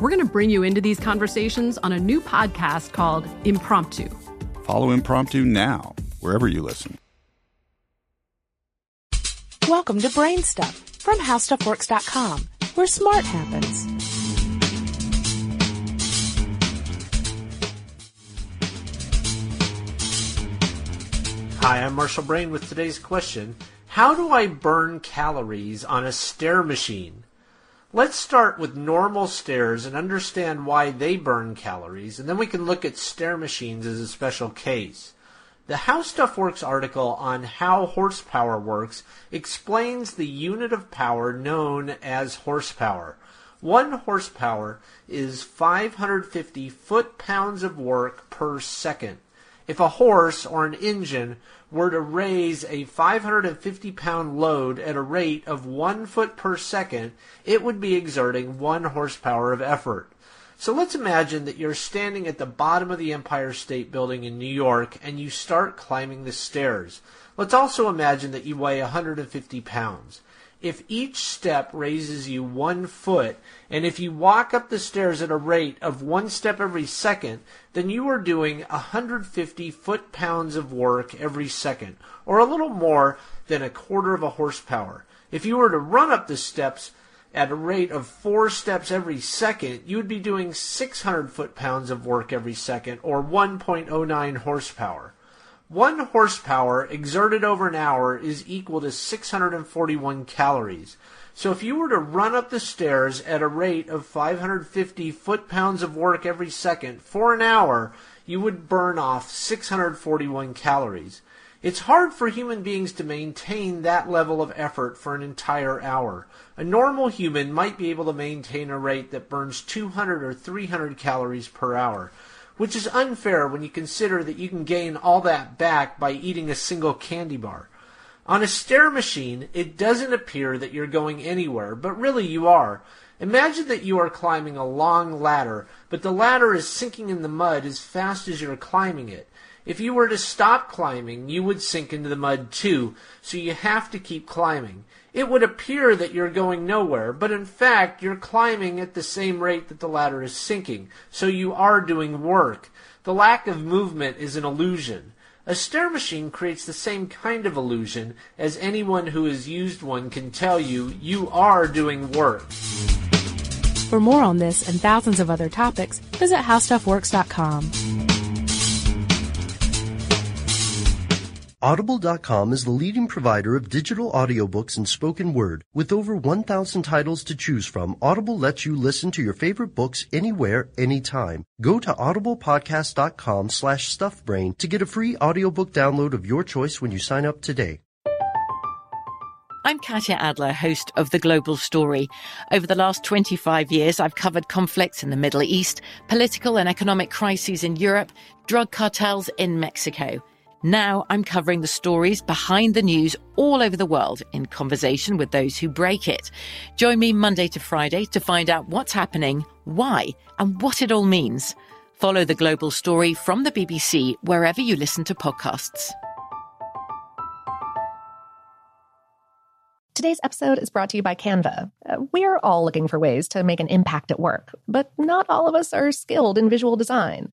We're going to bring you into these conversations on a new podcast called Impromptu. Follow Impromptu now, wherever you listen. Welcome to Brain Stuff from HowStuffWorks.com, where smart happens. Hi, I'm Marshall Brain with today's question How do I burn calories on a stair machine? Let's start with normal stairs and understand why they burn calories, and then we can look at stair machines as a special case. The How Stuff Works article on how horsepower works explains the unit of power known as horsepower. One horsepower is 550 foot pounds of work per second. If a horse or an engine were to raise a 550 pound load at a rate of one foot per second, it would be exerting one horsepower of effort. So let's imagine that you're standing at the bottom of the Empire State Building in New York and you start climbing the stairs. Let's also imagine that you weigh 150 pounds if each step raises you one foot, and if you walk up the stairs at a rate of one step every second, then you are doing 150 foot pounds of work every second, or a little more than a quarter of a horsepower. If you were to run up the steps at a rate of four steps every second, you would be doing 600 foot pounds of work every second, or 1.09 horsepower. One horsepower exerted over an hour is equal to 641 calories. So if you were to run up the stairs at a rate of 550 foot pounds of work every second for an hour, you would burn off 641 calories. It's hard for human beings to maintain that level of effort for an entire hour. A normal human might be able to maintain a rate that burns 200 or 300 calories per hour which is unfair when you consider that you can gain all that back by eating a single candy bar. On a stair machine, it doesn't appear that you're going anywhere, but really you are. Imagine that you are climbing a long ladder, but the ladder is sinking in the mud as fast as you're climbing it. If you were to stop climbing, you would sink into the mud too, so you have to keep climbing. It would appear that you're going nowhere, but in fact, you're climbing at the same rate that the ladder is sinking, so you are doing work. The lack of movement is an illusion. A stair machine creates the same kind of illusion, as anyone who has used one can tell you, you are doing work. For more on this and thousands of other topics, visit howstuffworks.com. Audible.com is the leading provider of digital audiobooks and spoken word. With over 1,000 titles to choose from, Audible lets you listen to your favorite books anywhere, anytime. Go to audiblepodcast.com slash stuffbrain to get a free audiobook download of your choice when you sign up today. I'm Katya Adler, host of The Global Story. Over the last 25 years, I've covered conflicts in the Middle East, political and economic crises in Europe, drug cartels in Mexico. Now I'm covering the stories behind the news all over the world in conversation with those who break it. Join me Monday to Friday to find out what's happening, why, and what it all means. Follow the global story from the BBC wherever you listen to podcasts. Today's episode is brought to you by Canva. Uh, we're all looking for ways to make an impact at work, but not all of us are skilled in visual design.